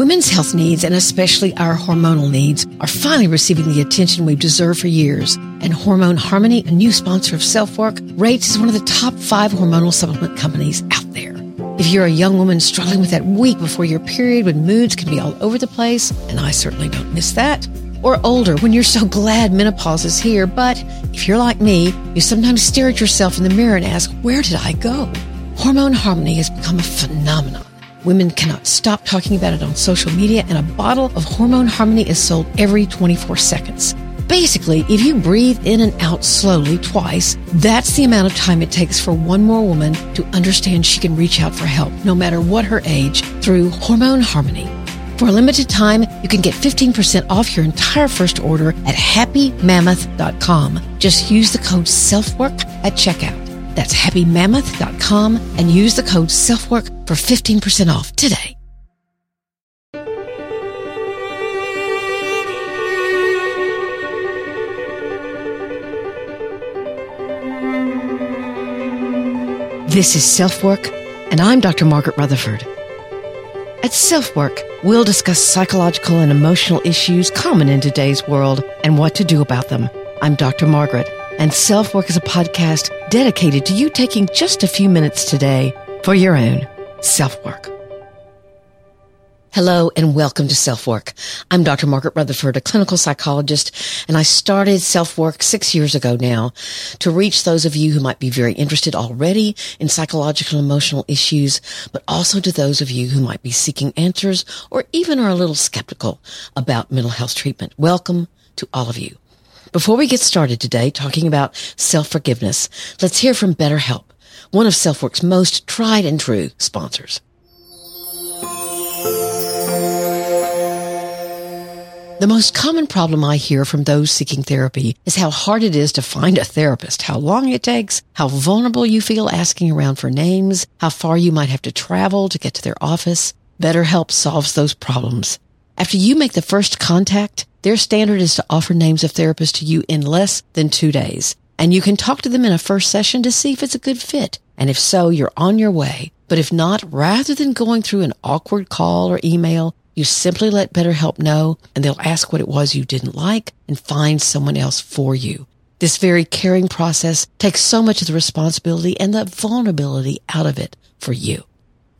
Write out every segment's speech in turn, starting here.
Women's health needs, and especially our hormonal needs, are finally receiving the attention we've deserved for years. And Hormone Harmony, a new sponsor of Self Work, rates as one of the top five hormonal supplement companies out there. If you're a young woman struggling with that week before your period when moods can be all over the place, and I certainly don't miss that, or older when you're so glad menopause is here, but if you're like me, you sometimes stare at yourself in the mirror and ask, where did I go? Hormone Harmony has become a phenomenon. Women cannot stop talking about it on social media, and a bottle of Hormone Harmony is sold every 24 seconds. Basically, if you breathe in and out slowly twice, that's the amount of time it takes for one more woman to understand she can reach out for help, no matter what her age, through Hormone Harmony. For a limited time, you can get 15% off your entire first order at happymammoth.com. Just use the code SELFWORK at checkout. That's happymammoth.com and use the code SELFWORK for 15% off today. This is Self Work, and I'm Dr. Margaret Rutherford. At Self Work, we'll discuss psychological and emotional issues common in today's world and what to do about them. I'm Dr. Margaret and Self Work is a podcast dedicated to you taking just a few minutes today for your own self work. Hello and welcome to Self Work. I'm Dr. Margaret Rutherford, a clinical psychologist, and I started Self Work six years ago now to reach those of you who might be very interested already in psychological and emotional issues, but also to those of you who might be seeking answers or even are a little skeptical about mental health treatment. Welcome to all of you. Before we get started today talking about self-forgiveness, let's hear from BetterHelp, one of SelfWork's most tried and true sponsors. The most common problem I hear from those seeking therapy is how hard it is to find a therapist, how long it takes, how vulnerable you feel asking around for names, how far you might have to travel to get to their office. BetterHelp solves those problems. After you make the first contact, their standard is to offer names of therapists to you in less than two days. And you can talk to them in a first session to see if it's a good fit. And if so, you're on your way. But if not, rather than going through an awkward call or email, you simply let BetterHelp know and they'll ask what it was you didn't like and find someone else for you. This very caring process takes so much of the responsibility and the vulnerability out of it for you.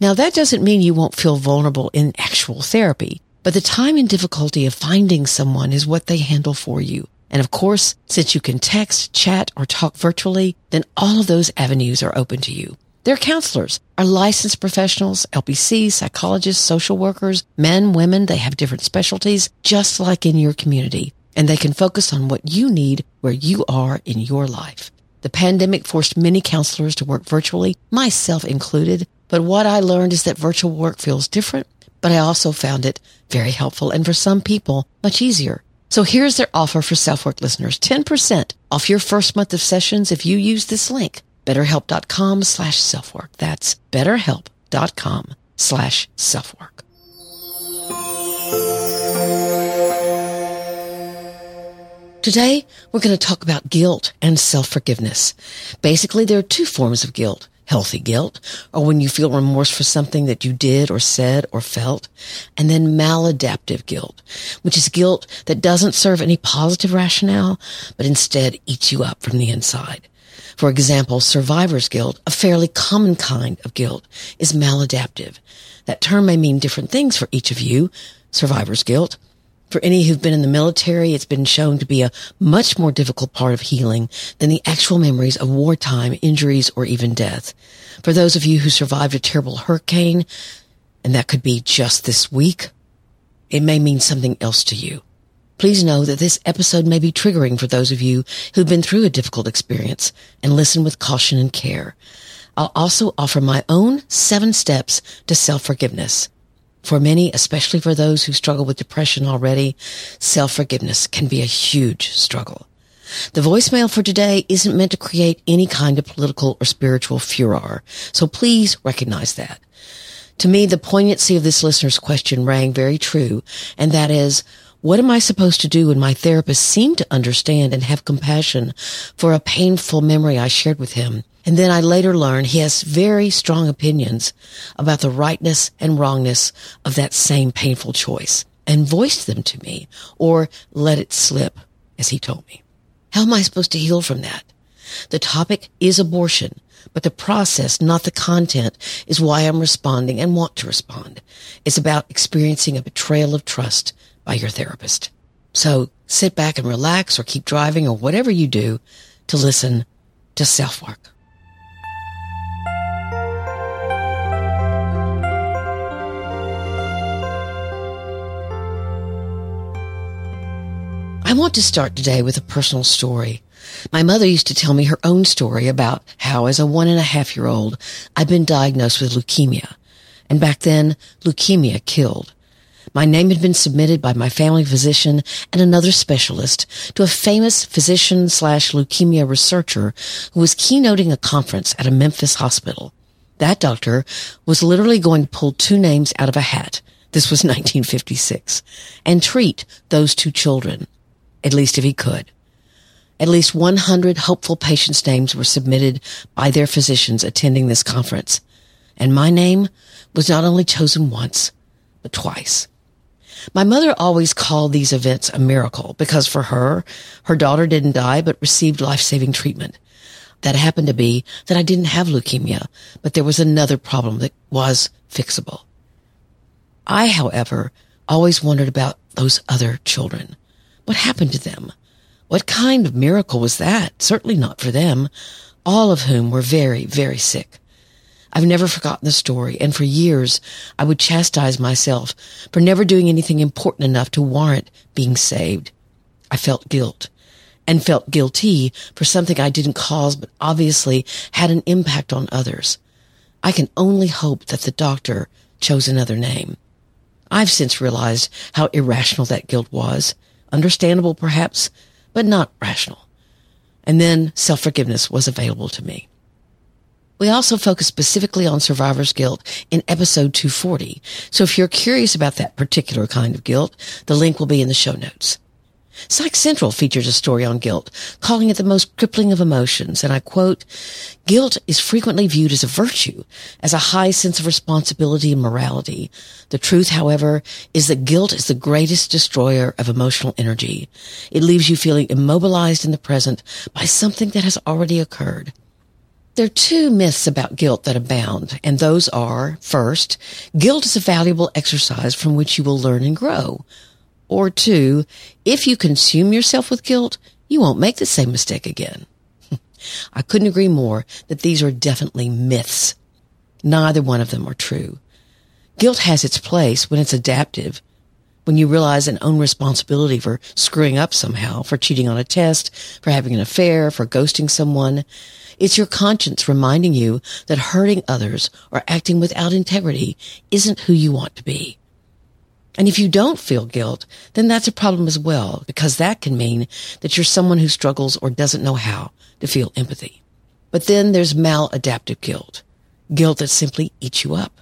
Now that doesn't mean you won't feel vulnerable in actual therapy. But the time and difficulty of finding someone is what they handle for you. And of course, since you can text, chat, or talk virtually, then all of those avenues are open to you. Their counselors are licensed professionals, LPC, psychologists, social workers, men, women. They have different specialties, just like in your community. And they can focus on what you need where you are in your life. The pandemic forced many counselors to work virtually, myself included. But what I learned is that virtual work feels different but I also found it very helpful and for some people much easier. So here's their offer for self-work listeners. 10% off your first month of sessions if you use this link. BetterHelp.com slash self-work. That's BetterHelp.com slash self-work. Today, we're going to talk about guilt and self-forgiveness. Basically, there are two forms of guilt healthy guilt, or when you feel remorse for something that you did or said or felt, and then maladaptive guilt, which is guilt that doesn't serve any positive rationale, but instead eats you up from the inside. For example, survivor's guilt, a fairly common kind of guilt, is maladaptive. That term may mean different things for each of you. Survivor's guilt, for any who've been in the military, it's been shown to be a much more difficult part of healing than the actual memories of wartime injuries or even death. For those of you who survived a terrible hurricane, and that could be just this week, it may mean something else to you. Please know that this episode may be triggering for those of you who've been through a difficult experience and listen with caution and care. I'll also offer my own seven steps to self-forgiveness. For many, especially for those who struggle with depression already, self-forgiveness can be a huge struggle. The voicemail for today isn't meant to create any kind of political or spiritual furor, so please recognize that. To me, the poignancy of this listener's question rang very true, and that is, What am I supposed to do when my therapist seemed to understand and have compassion for a painful memory I shared with him? And then I later learned he has very strong opinions about the rightness and wrongness of that same painful choice and voiced them to me or let it slip, as he told me. How am I supposed to heal from that? The topic is abortion, but the process, not the content, is why I'm responding and want to respond. It's about experiencing a betrayal of trust by your therapist. So sit back and relax or keep driving or whatever you do to listen to self work. I want to start today with a personal story. My mother used to tell me her own story about how as a one and a half year old, I'd been diagnosed with leukemia. And back then, leukemia killed. My name had been submitted by my family physician and another specialist to a famous physician slash leukemia researcher who was keynoting a conference at a Memphis hospital. That doctor was literally going to pull two names out of a hat. This was 1956 and treat those two children, at least if he could. At least 100 hopeful patients' names were submitted by their physicians attending this conference. And my name was not only chosen once, but twice. My mother always called these events a miracle because for her, her daughter didn't die but received life-saving treatment. That happened to be that I didn't have leukemia, but there was another problem that was fixable. I, however, always wondered about those other children. What happened to them? What kind of miracle was that? Certainly not for them, all of whom were very, very sick. I've never forgotten the story, and for years I would chastise myself for never doing anything important enough to warrant being saved. I felt guilt and felt guilty for something I didn't cause but obviously had an impact on others. I can only hope that the doctor chose another name. I've since realized how irrational that guilt was. Understandable perhaps, but not rational. And then self-forgiveness was available to me. We also focus specifically on survivor's guilt in episode 240. So if you're curious about that particular kind of guilt, the link will be in the show notes. Psych Central features a story on guilt, calling it the most crippling of emotions. And I quote, guilt is frequently viewed as a virtue, as a high sense of responsibility and morality. The truth, however, is that guilt is the greatest destroyer of emotional energy. It leaves you feeling immobilized in the present by something that has already occurred. There are two myths about guilt that abound, and those are, first, guilt is a valuable exercise from which you will learn and grow. Or two, if you consume yourself with guilt, you won't make the same mistake again. I couldn't agree more that these are definitely myths. Neither one of them are true. Guilt has its place when it's adaptive, when you realize and own responsibility for screwing up somehow, for cheating on a test, for having an affair, for ghosting someone. It's your conscience reminding you that hurting others or acting without integrity isn't who you want to be. And if you don't feel guilt, then that's a problem as well, because that can mean that you're someone who struggles or doesn't know how to feel empathy. But then there's maladaptive guilt, guilt that simply eats you up.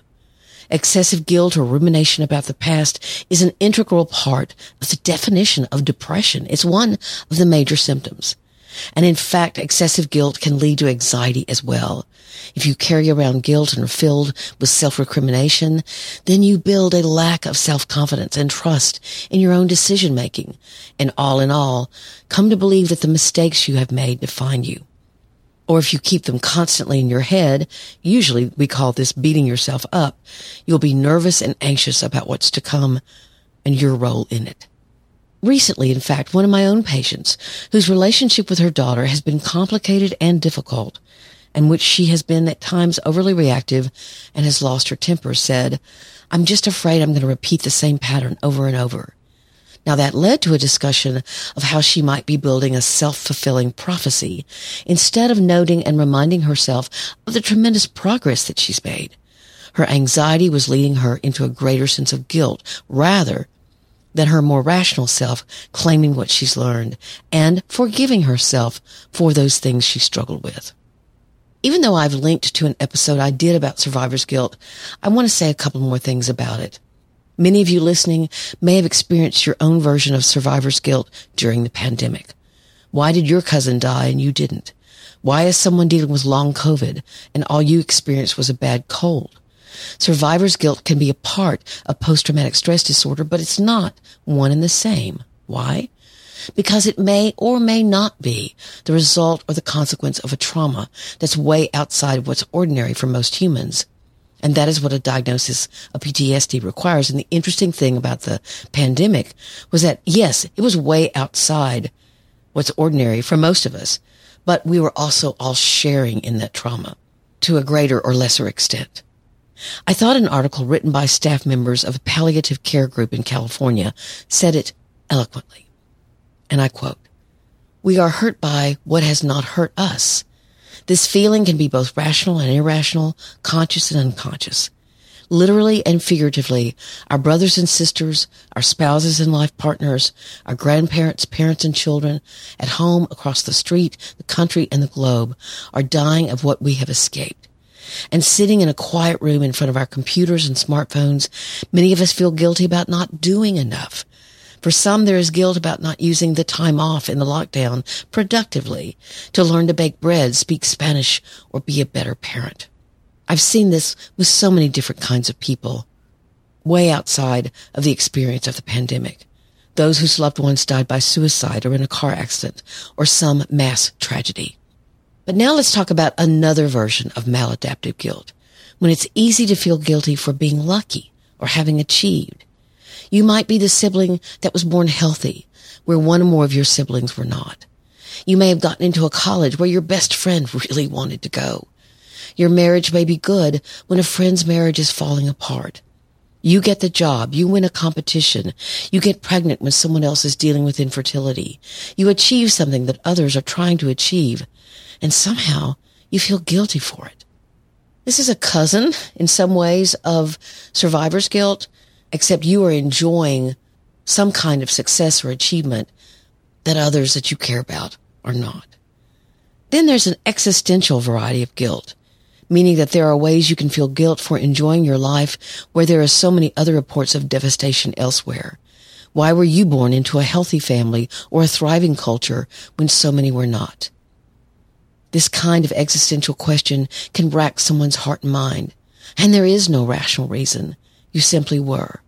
Excessive guilt or rumination about the past is an integral part of the definition of depression. It's one of the major symptoms. And in fact, excessive guilt can lead to anxiety as well. If you carry around guilt and are filled with self-recrimination, then you build a lack of self-confidence and trust in your own decision making. And all in all, come to believe that the mistakes you have made define you. Or if you keep them constantly in your head, usually we call this beating yourself up, you'll be nervous and anxious about what's to come and your role in it. Recently, in fact, one of my own patients, whose relationship with her daughter has been complicated and difficult, and which she has been at times overly reactive and has lost her temper, said, I'm just afraid I'm going to repeat the same pattern over and over. Now that led to a discussion of how she might be building a self-fulfilling prophecy instead of noting and reminding herself of the tremendous progress that she's made. Her anxiety was leading her into a greater sense of guilt rather than her more rational self claiming what she's learned and forgiving herself for those things she struggled with. Even though I've linked to an episode I did about survivor's guilt, I want to say a couple more things about it. Many of you listening may have experienced your own version of survivor's guilt during the pandemic. Why did your cousin die and you didn't? Why is someone dealing with long COVID and all you experienced was a bad cold? Survivor's guilt can be a part of post-traumatic stress disorder, but it's not one and the same. Why? Because it may or may not be the result or the consequence of a trauma that's way outside of what's ordinary for most humans. And that is what a diagnosis of PTSD requires. And the interesting thing about the pandemic was that, yes, it was way outside what's ordinary for most of us, but we were also all sharing in that trauma to a greater or lesser extent. I thought an article written by staff members of a palliative care group in California said it eloquently. And I quote, we are hurt by what has not hurt us. This feeling can be both rational and irrational, conscious and unconscious. Literally and figuratively, our brothers and sisters, our spouses and life partners, our grandparents, parents and children, at home, across the street, the country, and the globe, are dying of what we have escaped. And sitting in a quiet room in front of our computers and smartphones, many of us feel guilty about not doing enough, for some, there is guilt about not using the time off in the lockdown productively to learn to bake bread, speak Spanish, or be a better parent. I've seen this with so many different kinds of people, way outside of the experience of the pandemic. Those whose loved ones died by suicide or in a car accident or some mass tragedy. But now let's talk about another version of maladaptive guilt, when it's easy to feel guilty for being lucky or having achieved. You might be the sibling that was born healthy, where one or more of your siblings were not. You may have gotten into a college where your best friend really wanted to go. Your marriage may be good when a friend's marriage is falling apart. You get the job. You win a competition. You get pregnant when someone else is dealing with infertility. You achieve something that others are trying to achieve. And somehow you feel guilty for it. This is a cousin in some ways of survivor's guilt, except you are enjoying some kind of success or achievement that others that you care about are not. Then there's an existential variety of guilt, meaning that there are ways you can feel guilt for enjoying your life where there are so many other reports of devastation elsewhere. Why were you born into a healthy family or a thriving culture when so many were not? This kind of existential question can rack someone's heart and mind, and there is no rational reason. You simply were.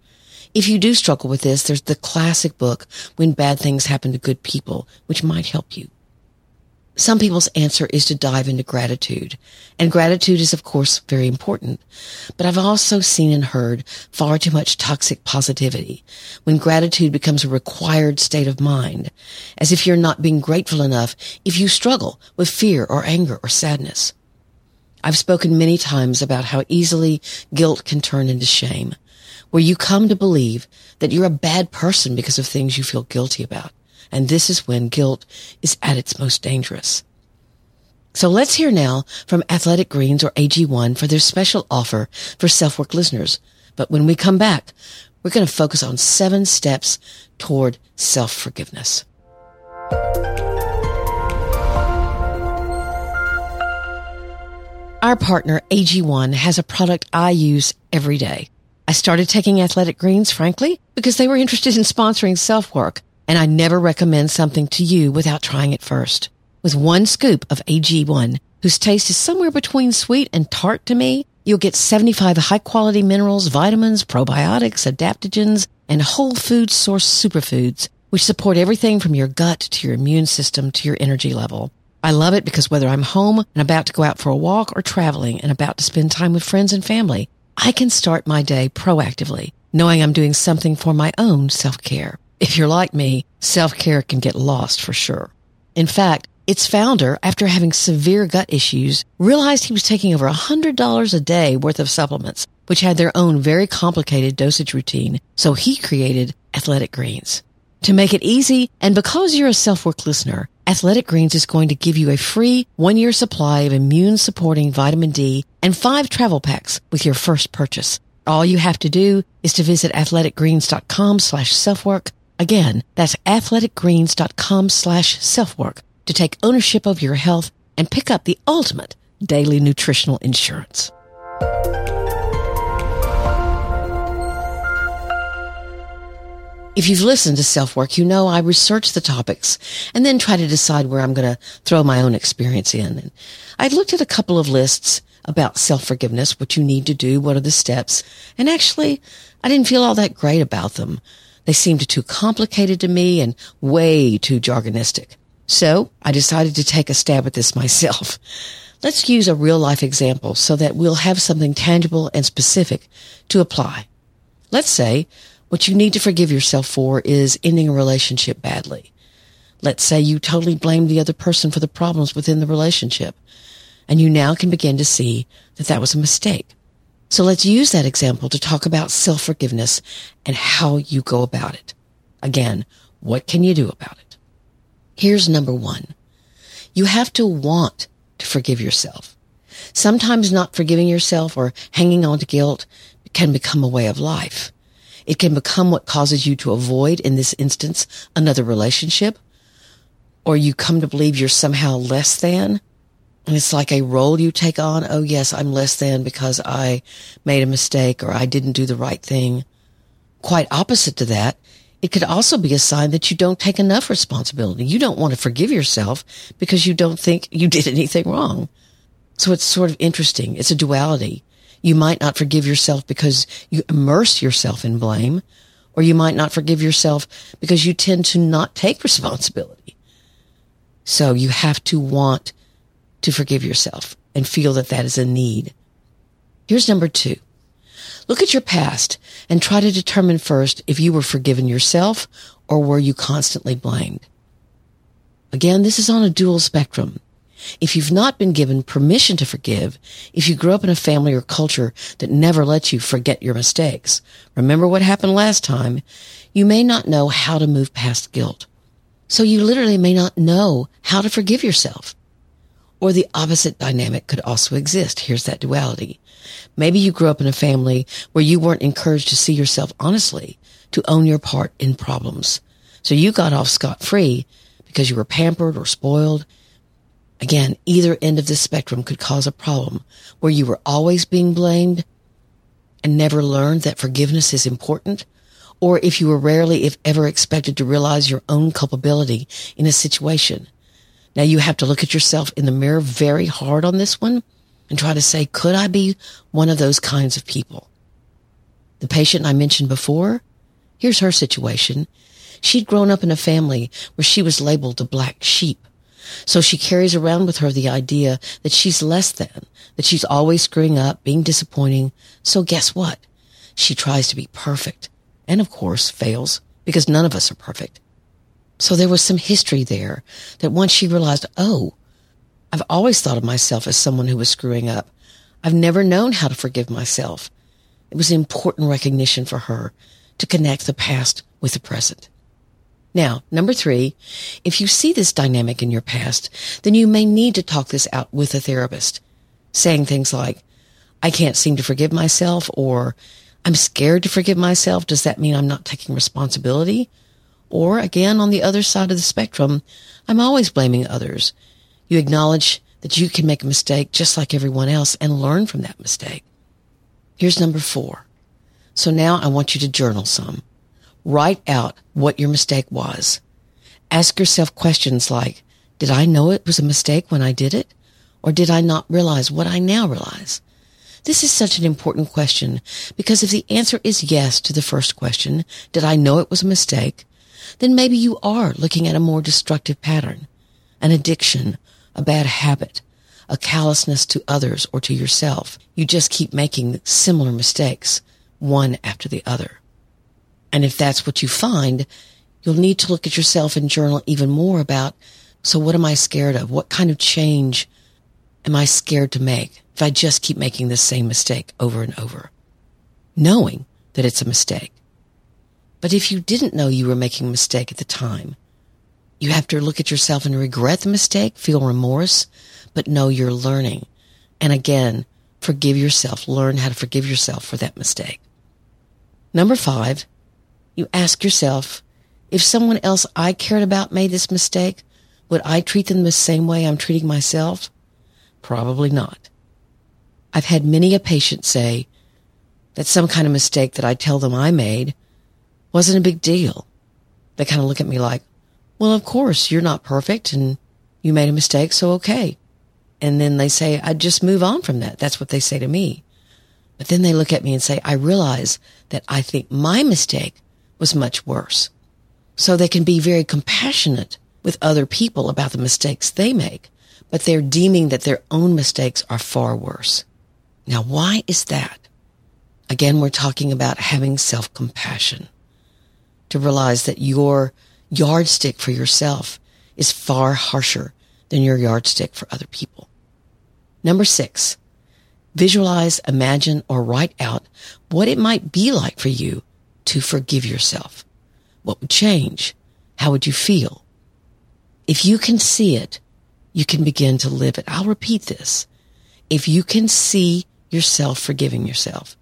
If you do struggle with this, there's the classic book, When Bad Things Happen to Good People, which might help you. Some people's answer is to dive into gratitude. And gratitude is, of course, very important. But I've also seen and heard far too much toxic positivity when gratitude becomes a required state of mind, as if you're not being grateful enough if you struggle with fear or anger or sadness. I've spoken many times about how easily guilt can turn into shame, where you come to believe that you're a bad person because of things you feel guilty about. And this is when guilt is at its most dangerous. So let's hear now from Athletic Greens or AG1 for their special offer for self-work listeners. But when we come back, we're going to focus on seven steps toward self-forgiveness. Our partner, AG1, has a product I use every day. I started taking athletic greens, frankly, because they were interested in sponsoring self work, and I never recommend something to you without trying it first. With one scoop of AG1, whose taste is somewhere between sweet and tart to me, you'll get 75 high quality minerals, vitamins, probiotics, adaptogens, and whole food source superfoods, which support everything from your gut to your immune system to your energy level. I love it because whether I'm home and about to go out for a walk or traveling and about to spend time with friends and family, I can start my day proactively, knowing I'm doing something for my own self-care. If you're like me, self-care can get lost for sure. In fact, its founder, after having severe gut issues, realized he was taking over $100 a day worth of supplements, which had their own very complicated dosage routine. So he created Athletic Greens. To make it easy, and because you're a self-work listener, Athletic Greens is going to give you a free one-year supply of immune-supporting vitamin D and five travel packs with your first purchase. All you have to do is to visit athleticgreens.com slash self-work. Again, that's athleticgreens.com slash self-work to take ownership of your health and pick up the ultimate daily nutritional insurance. If you've listened to self work, you know I research the topics and then try to decide where I'm going to throw my own experience in. And I looked at a couple of lists about self forgiveness, what you need to do, what are the steps. And actually, I didn't feel all that great about them. They seemed too complicated to me and way too jargonistic. So I decided to take a stab at this myself. Let's use a real life example so that we'll have something tangible and specific to apply. Let's say what you need to forgive yourself for is ending a relationship badly. Let's say you totally blame the other person for the problems within the relationship and you now can begin to see that that was a mistake. So let's use that example to talk about self-forgiveness and how you go about it. Again, what can you do about it? Here's number one. You have to want to forgive yourself. Sometimes not forgiving yourself or hanging on to guilt can become a way of life. It can become what causes you to avoid, in this instance, another relationship, or you come to believe you're somehow less than. And it's like a role you take on. Oh, yes, I'm less than because I made a mistake or I didn't do the right thing. Quite opposite to that, it could also be a sign that you don't take enough responsibility. You don't want to forgive yourself because you don't think you did anything wrong. So it's sort of interesting. It's a duality. You might not forgive yourself because you immerse yourself in blame, or you might not forgive yourself because you tend to not take responsibility. So you have to want to forgive yourself and feel that that is a need. Here's number two. Look at your past and try to determine first if you were forgiven yourself or were you constantly blamed. Again, this is on a dual spectrum. If you've not been given permission to forgive, if you grew up in a family or culture that never lets you forget your mistakes, remember what happened last time, you may not know how to move past guilt. So you literally may not know how to forgive yourself. Or the opposite dynamic could also exist. Here's that duality. Maybe you grew up in a family where you weren't encouraged to see yourself honestly, to own your part in problems. So you got off scot free because you were pampered or spoiled. Again, either end of the spectrum could cause a problem where you were always being blamed and never learned that forgiveness is important, or if you were rarely, if ever, expected to realize your own culpability in a situation. Now you have to look at yourself in the mirror very hard on this one and try to say, could I be one of those kinds of people? The patient I mentioned before, here's her situation. She'd grown up in a family where she was labeled the black sheep. So she carries around with her the idea that she's less than, that she's always screwing up, being disappointing. So guess what? She tries to be perfect and of course fails because none of us are perfect. So there was some history there that once she realized, oh, I've always thought of myself as someone who was screwing up. I've never known how to forgive myself. It was important recognition for her to connect the past with the present. Now, number three, if you see this dynamic in your past, then you may need to talk this out with a therapist, saying things like, I can't seem to forgive myself or I'm scared to forgive myself. Does that mean I'm not taking responsibility? Or again, on the other side of the spectrum, I'm always blaming others. You acknowledge that you can make a mistake just like everyone else and learn from that mistake. Here's number four. So now I want you to journal some. Write out what your mistake was. Ask yourself questions like, did I know it was a mistake when I did it? Or did I not realize what I now realize? This is such an important question because if the answer is yes to the first question, did I know it was a mistake? Then maybe you are looking at a more destructive pattern, an addiction, a bad habit, a callousness to others or to yourself. You just keep making similar mistakes, one after the other. And if that's what you find, you'll need to look at yourself and journal even more about, so what am I scared of? What kind of change am I scared to make if I just keep making the same mistake over and over? Knowing that it's a mistake but if you didn't know you were making a mistake at the time, you have to look at yourself and regret the mistake, feel remorse, but know you're learning. And again, forgive yourself. Learn how to forgive yourself for that mistake. Number five, you ask yourself, if someone else I cared about made this mistake, would I treat them the same way I'm treating myself? Probably not. I've had many a patient say that some kind of mistake that I tell them I made wasn't a big deal. they kind of look at me like, well, of course, you're not perfect and you made a mistake, so okay. And then they say, I just move on from that. That's what they say to me. But then they look at me and say, I realize that I think my mistake was much worse. So they can be very compassionate with other people about the mistakes they make, but they're deeming that their own mistakes are far worse. Now, why is that? Again, we're talking about having self-compassion to realize that your yardstick for yourself is far harsher than your yardstick for other people. Number six, visualize, imagine, or write out what it might be like for you to forgive yourself. What would change? How would you feel? If you can see it, you can begin to live it. I'll repeat this. If you can see yourself forgiving yourself,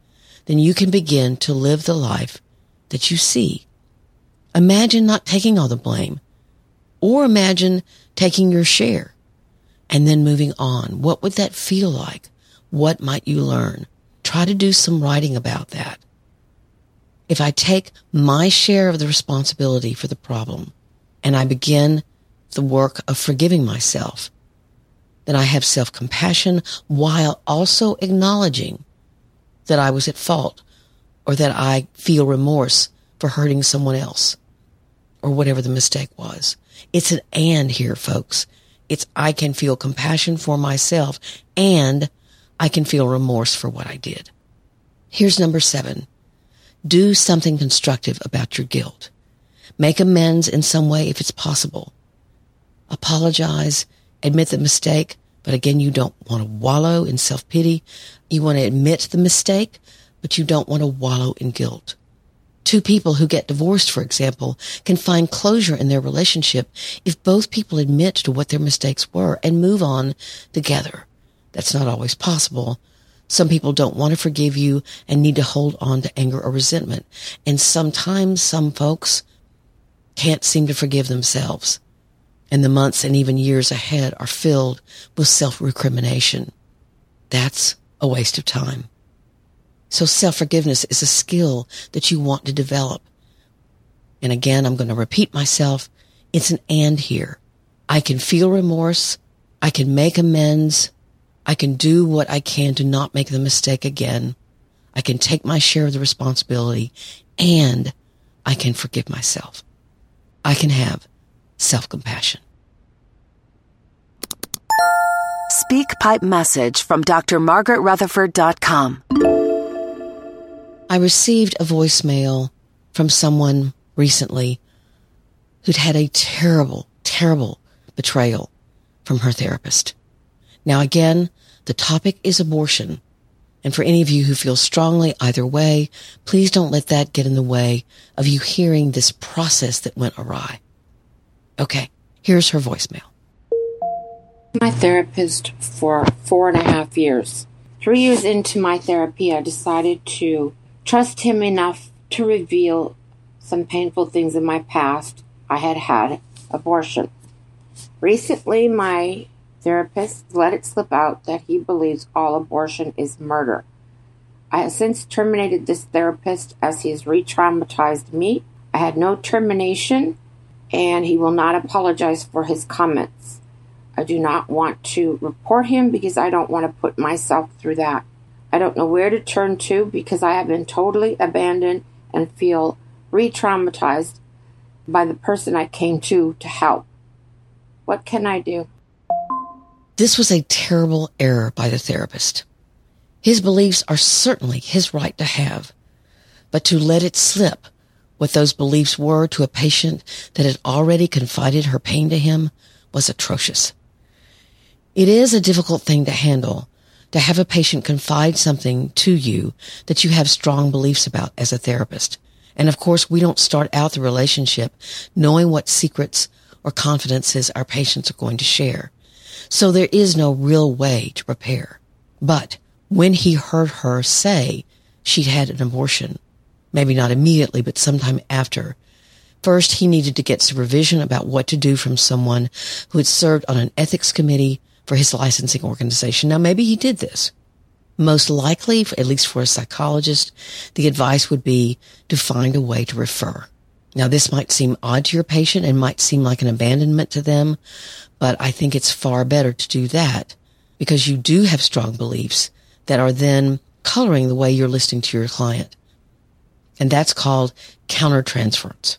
then you can begin to live the life that you see. Imagine not taking all the blame or imagine taking your share and then moving on. What would that feel like? What might you learn? Try to do some writing about that. If I take my share of the responsibility for the problem and I begin the work of forgiving myself, then I have self-compassion while also acknowledging that I was at fault or that I feel remorse for hurting someone else or whatever the mistake was. It's an and here, folks. It's I can feel compassion for myself and I can feel remorse for what I did. Here's number seven. Do something constructive about your guilt. Make amends in some way if it's possible. Apologize, admit the mistake, but again, you don't want to wallow in self-pity. You want to admit the mistake, but you don't want to wallow in guilt. Two people who get divorced, for example, can find closure in their relationship if both people admit to what their mistakes were and move on together. That's not always possible. Some people don't want to forgive you and need to hold on to anger or resentment. And sometimes some folks can't seem to forgive themselves. And the months and even years ahead are filled with self-recrimination. That's a waste of time. So self-forgiveness is a skill that you want to develop. And again, I'm going to repeat myself. It's an and here. I can feel remorse. I can make amends. I can do what I can to not make the mistake again. I can take my share of the responsibility and I can forgive myself. I can have self-compassion. Speak pipe message from drmargaretrutherford.com. I received a voicemail from someone recently who'd had a terrible, terrible betrayal from her therapist. Now again, the topic is abortion. And for any of you who feel strongly either way, please don't let that get in the way of you hearing this process that went awry. Okay, here's her voicemail. My therapist for four and a half years. Three years into my therapy, I decided to trust him enough to reveal some painful things in my past. I had had abortion. Recently, my therapist let it slip out that he believes all abortion is murder. I have since terminated this therapist as he has re traumatized me. I had no termination, and he will not apologize for his comments. I do not want to report him because I don't want to put myself through that. I don't know where to turn to because I have been totally abandoned and feel re traumatized by the person I came to to help. What can I do? This was a terrible error by the therapist. His beliefs are certainly his right to have, but to let it slip what those beliefs were to a patient that had already confided her pain to him was atrocious. It is a difficult thing to handle to have a patient confide something to you that you have strong beliefs about as a therapist. And of course, we don't start out the relationship knowing what secrets or confidences our patients are going to share. So there is no real way to prepare. But when he heard her say she'd had an abortion, maybe not immediately, but sometime after, first he needed to get supervision about what to do from someone who had served on an ethics committee for his licensing organization. Now, maybe he did this. Most likely, at least for a psychologist, the advice would be to find a way to refer. Now, this might seem odd to your patient and might seem like an abandonment to them, but I think it's far better to do that because you do have strong beliefs that are then coloring the way you're listening to your client. And that's called countertransference.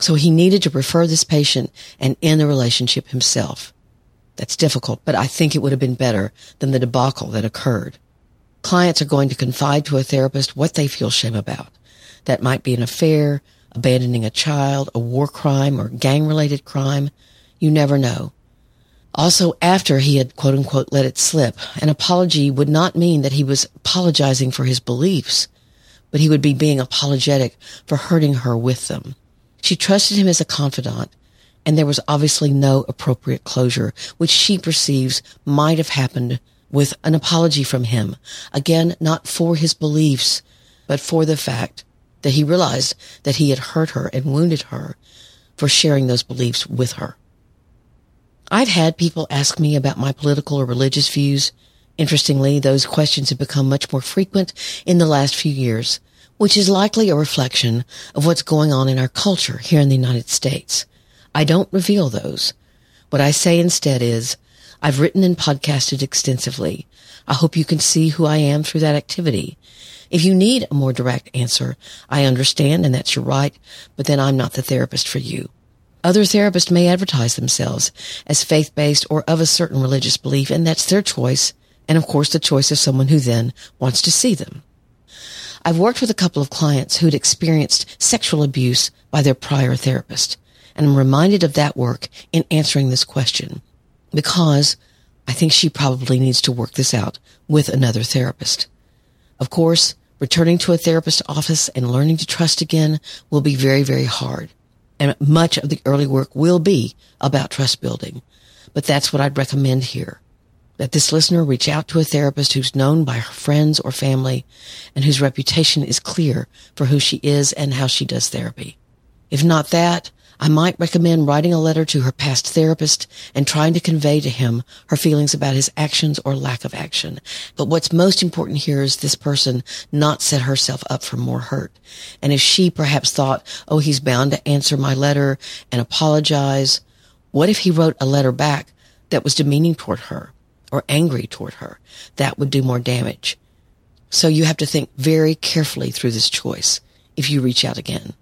So he needed to refer this patient and end the relationship himself. That's difficult, but I think it would have been better than the debacle that occurred. Clients are going to confide to a therapist what they feel shame about. That might be an affair, abandoning a child, a war crime, or gang related crime. You never know. Also, after he had quote unquote let it slip, an apology would not mean that he was apologizing for his beliefs, but he would be being apologetic for hurting her with them. She trusted him as a confidant, and there was obviously no appropriate closure, which she perceives might have happened with an apology from him. Again, not for his beliefs, but for the fact that he realized that he had hurt her and wounded her for sharing those beliefs with her. I've had people ask me about my political or religious views. Interestingly, those questions have become much more frequent in the last few years, which is likely a reflection of what's going on in our culture here in the United States. I don't reveal those. What I say instead is, I've written and podcasted extensively. I hope you can see who I am through that activity. If you need a more direct answer, I understand and that's your right, but then I'm not the therapist for you. Other therapists may advertise themselves as faith-based or of a certain religious belief, and that's their choice, and of course the choice of someone who then wants to see them. I've worked with a couple of clients who'd experienced sexual abuse by their prior therapist, and I'm reminded of that work in answering this question because I think she probably needs to work this out with another therapist. Of course, returning to a therapist's office and learning to trust again will be very, very hard. And much of the early work will be about trust building. But that's what I'd recommend here. That this listener reach out to a therapist who's known by her friends or family and whose reputation is clear for who she is and how she does therapy. If not that, I might recommend writing a letter to her past therapist and trying to convey to him her feelings about his actions or lack of action. But what's most important here is this person not set herself up for more hurt. And if she perhaps thought, oh, he's bound to answer my letter and apologize, what if he wrote a letter back that was demeaning toward her or angry toward her? That would do more damage. So you have to think very carefully through this choice if you reach out again.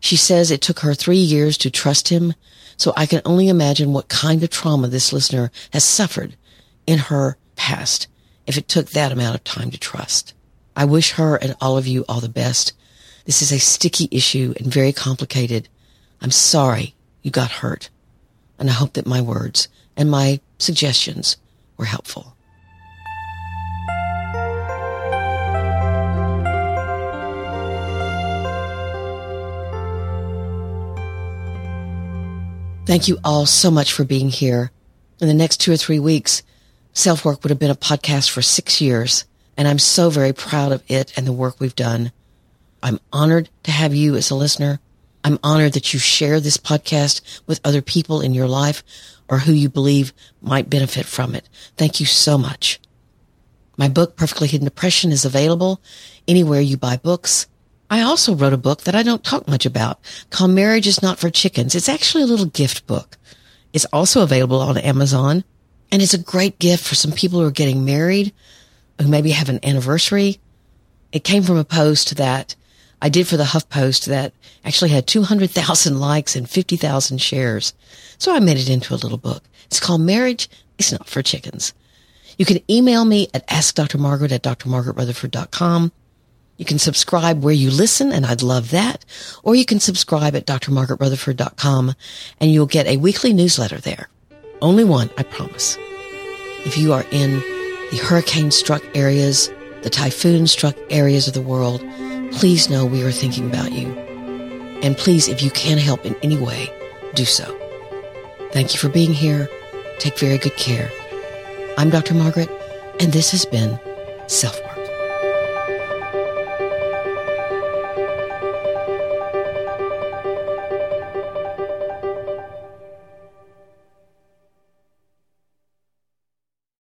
She says it took her three years to trust him, so I can only imagine what kind of trauma this listener has suffered in her past if it took that amount of time to trust. I wish her and all of you all the best. This is a sticky issue and very complicated. I'm sorry you got hurt, and I hope that my words and my suggestions were helpful. Thank you all so much for being here. In the next two or three weeks, Self Work would have been a podcast for six years, and I'm so very proud of it and the work we've done. I'm honored to have you as a listener. I'm honored that you share this podcast with other people in your life or who you believe might benefit from it. Thank you so much. My book, Perfectly Hidden Depression, is available anywhere you buy books. I also wrote a book that I don't talk much about called Marriage is Not for Chickens. It's actually a little gift book. It's also available on Amazon and it's a great gift for some people who are getting married, who maybe have an anniversary. It came from a post that I did for the HuffPost that actually had 200,000 likes and 50,000 shares. So I made it into a little book. It's called Marriage is Not for Chickens. You can email me at askdrmargaret at drmargaretrutherford.com. You can subscribe where you listen, and I'd love that. Or you can subscribe at drmargaretrutherford.com, and you'll get a weekly newsletter there. Only one, I promise. If you are in the hurricane struck areas, the typhoon struck areas of the world, please know we are thinking about you. And please, if you can help in any way, do so. Thank you for being here. Take very good care. I'm Dr. Margaret, and this has been Self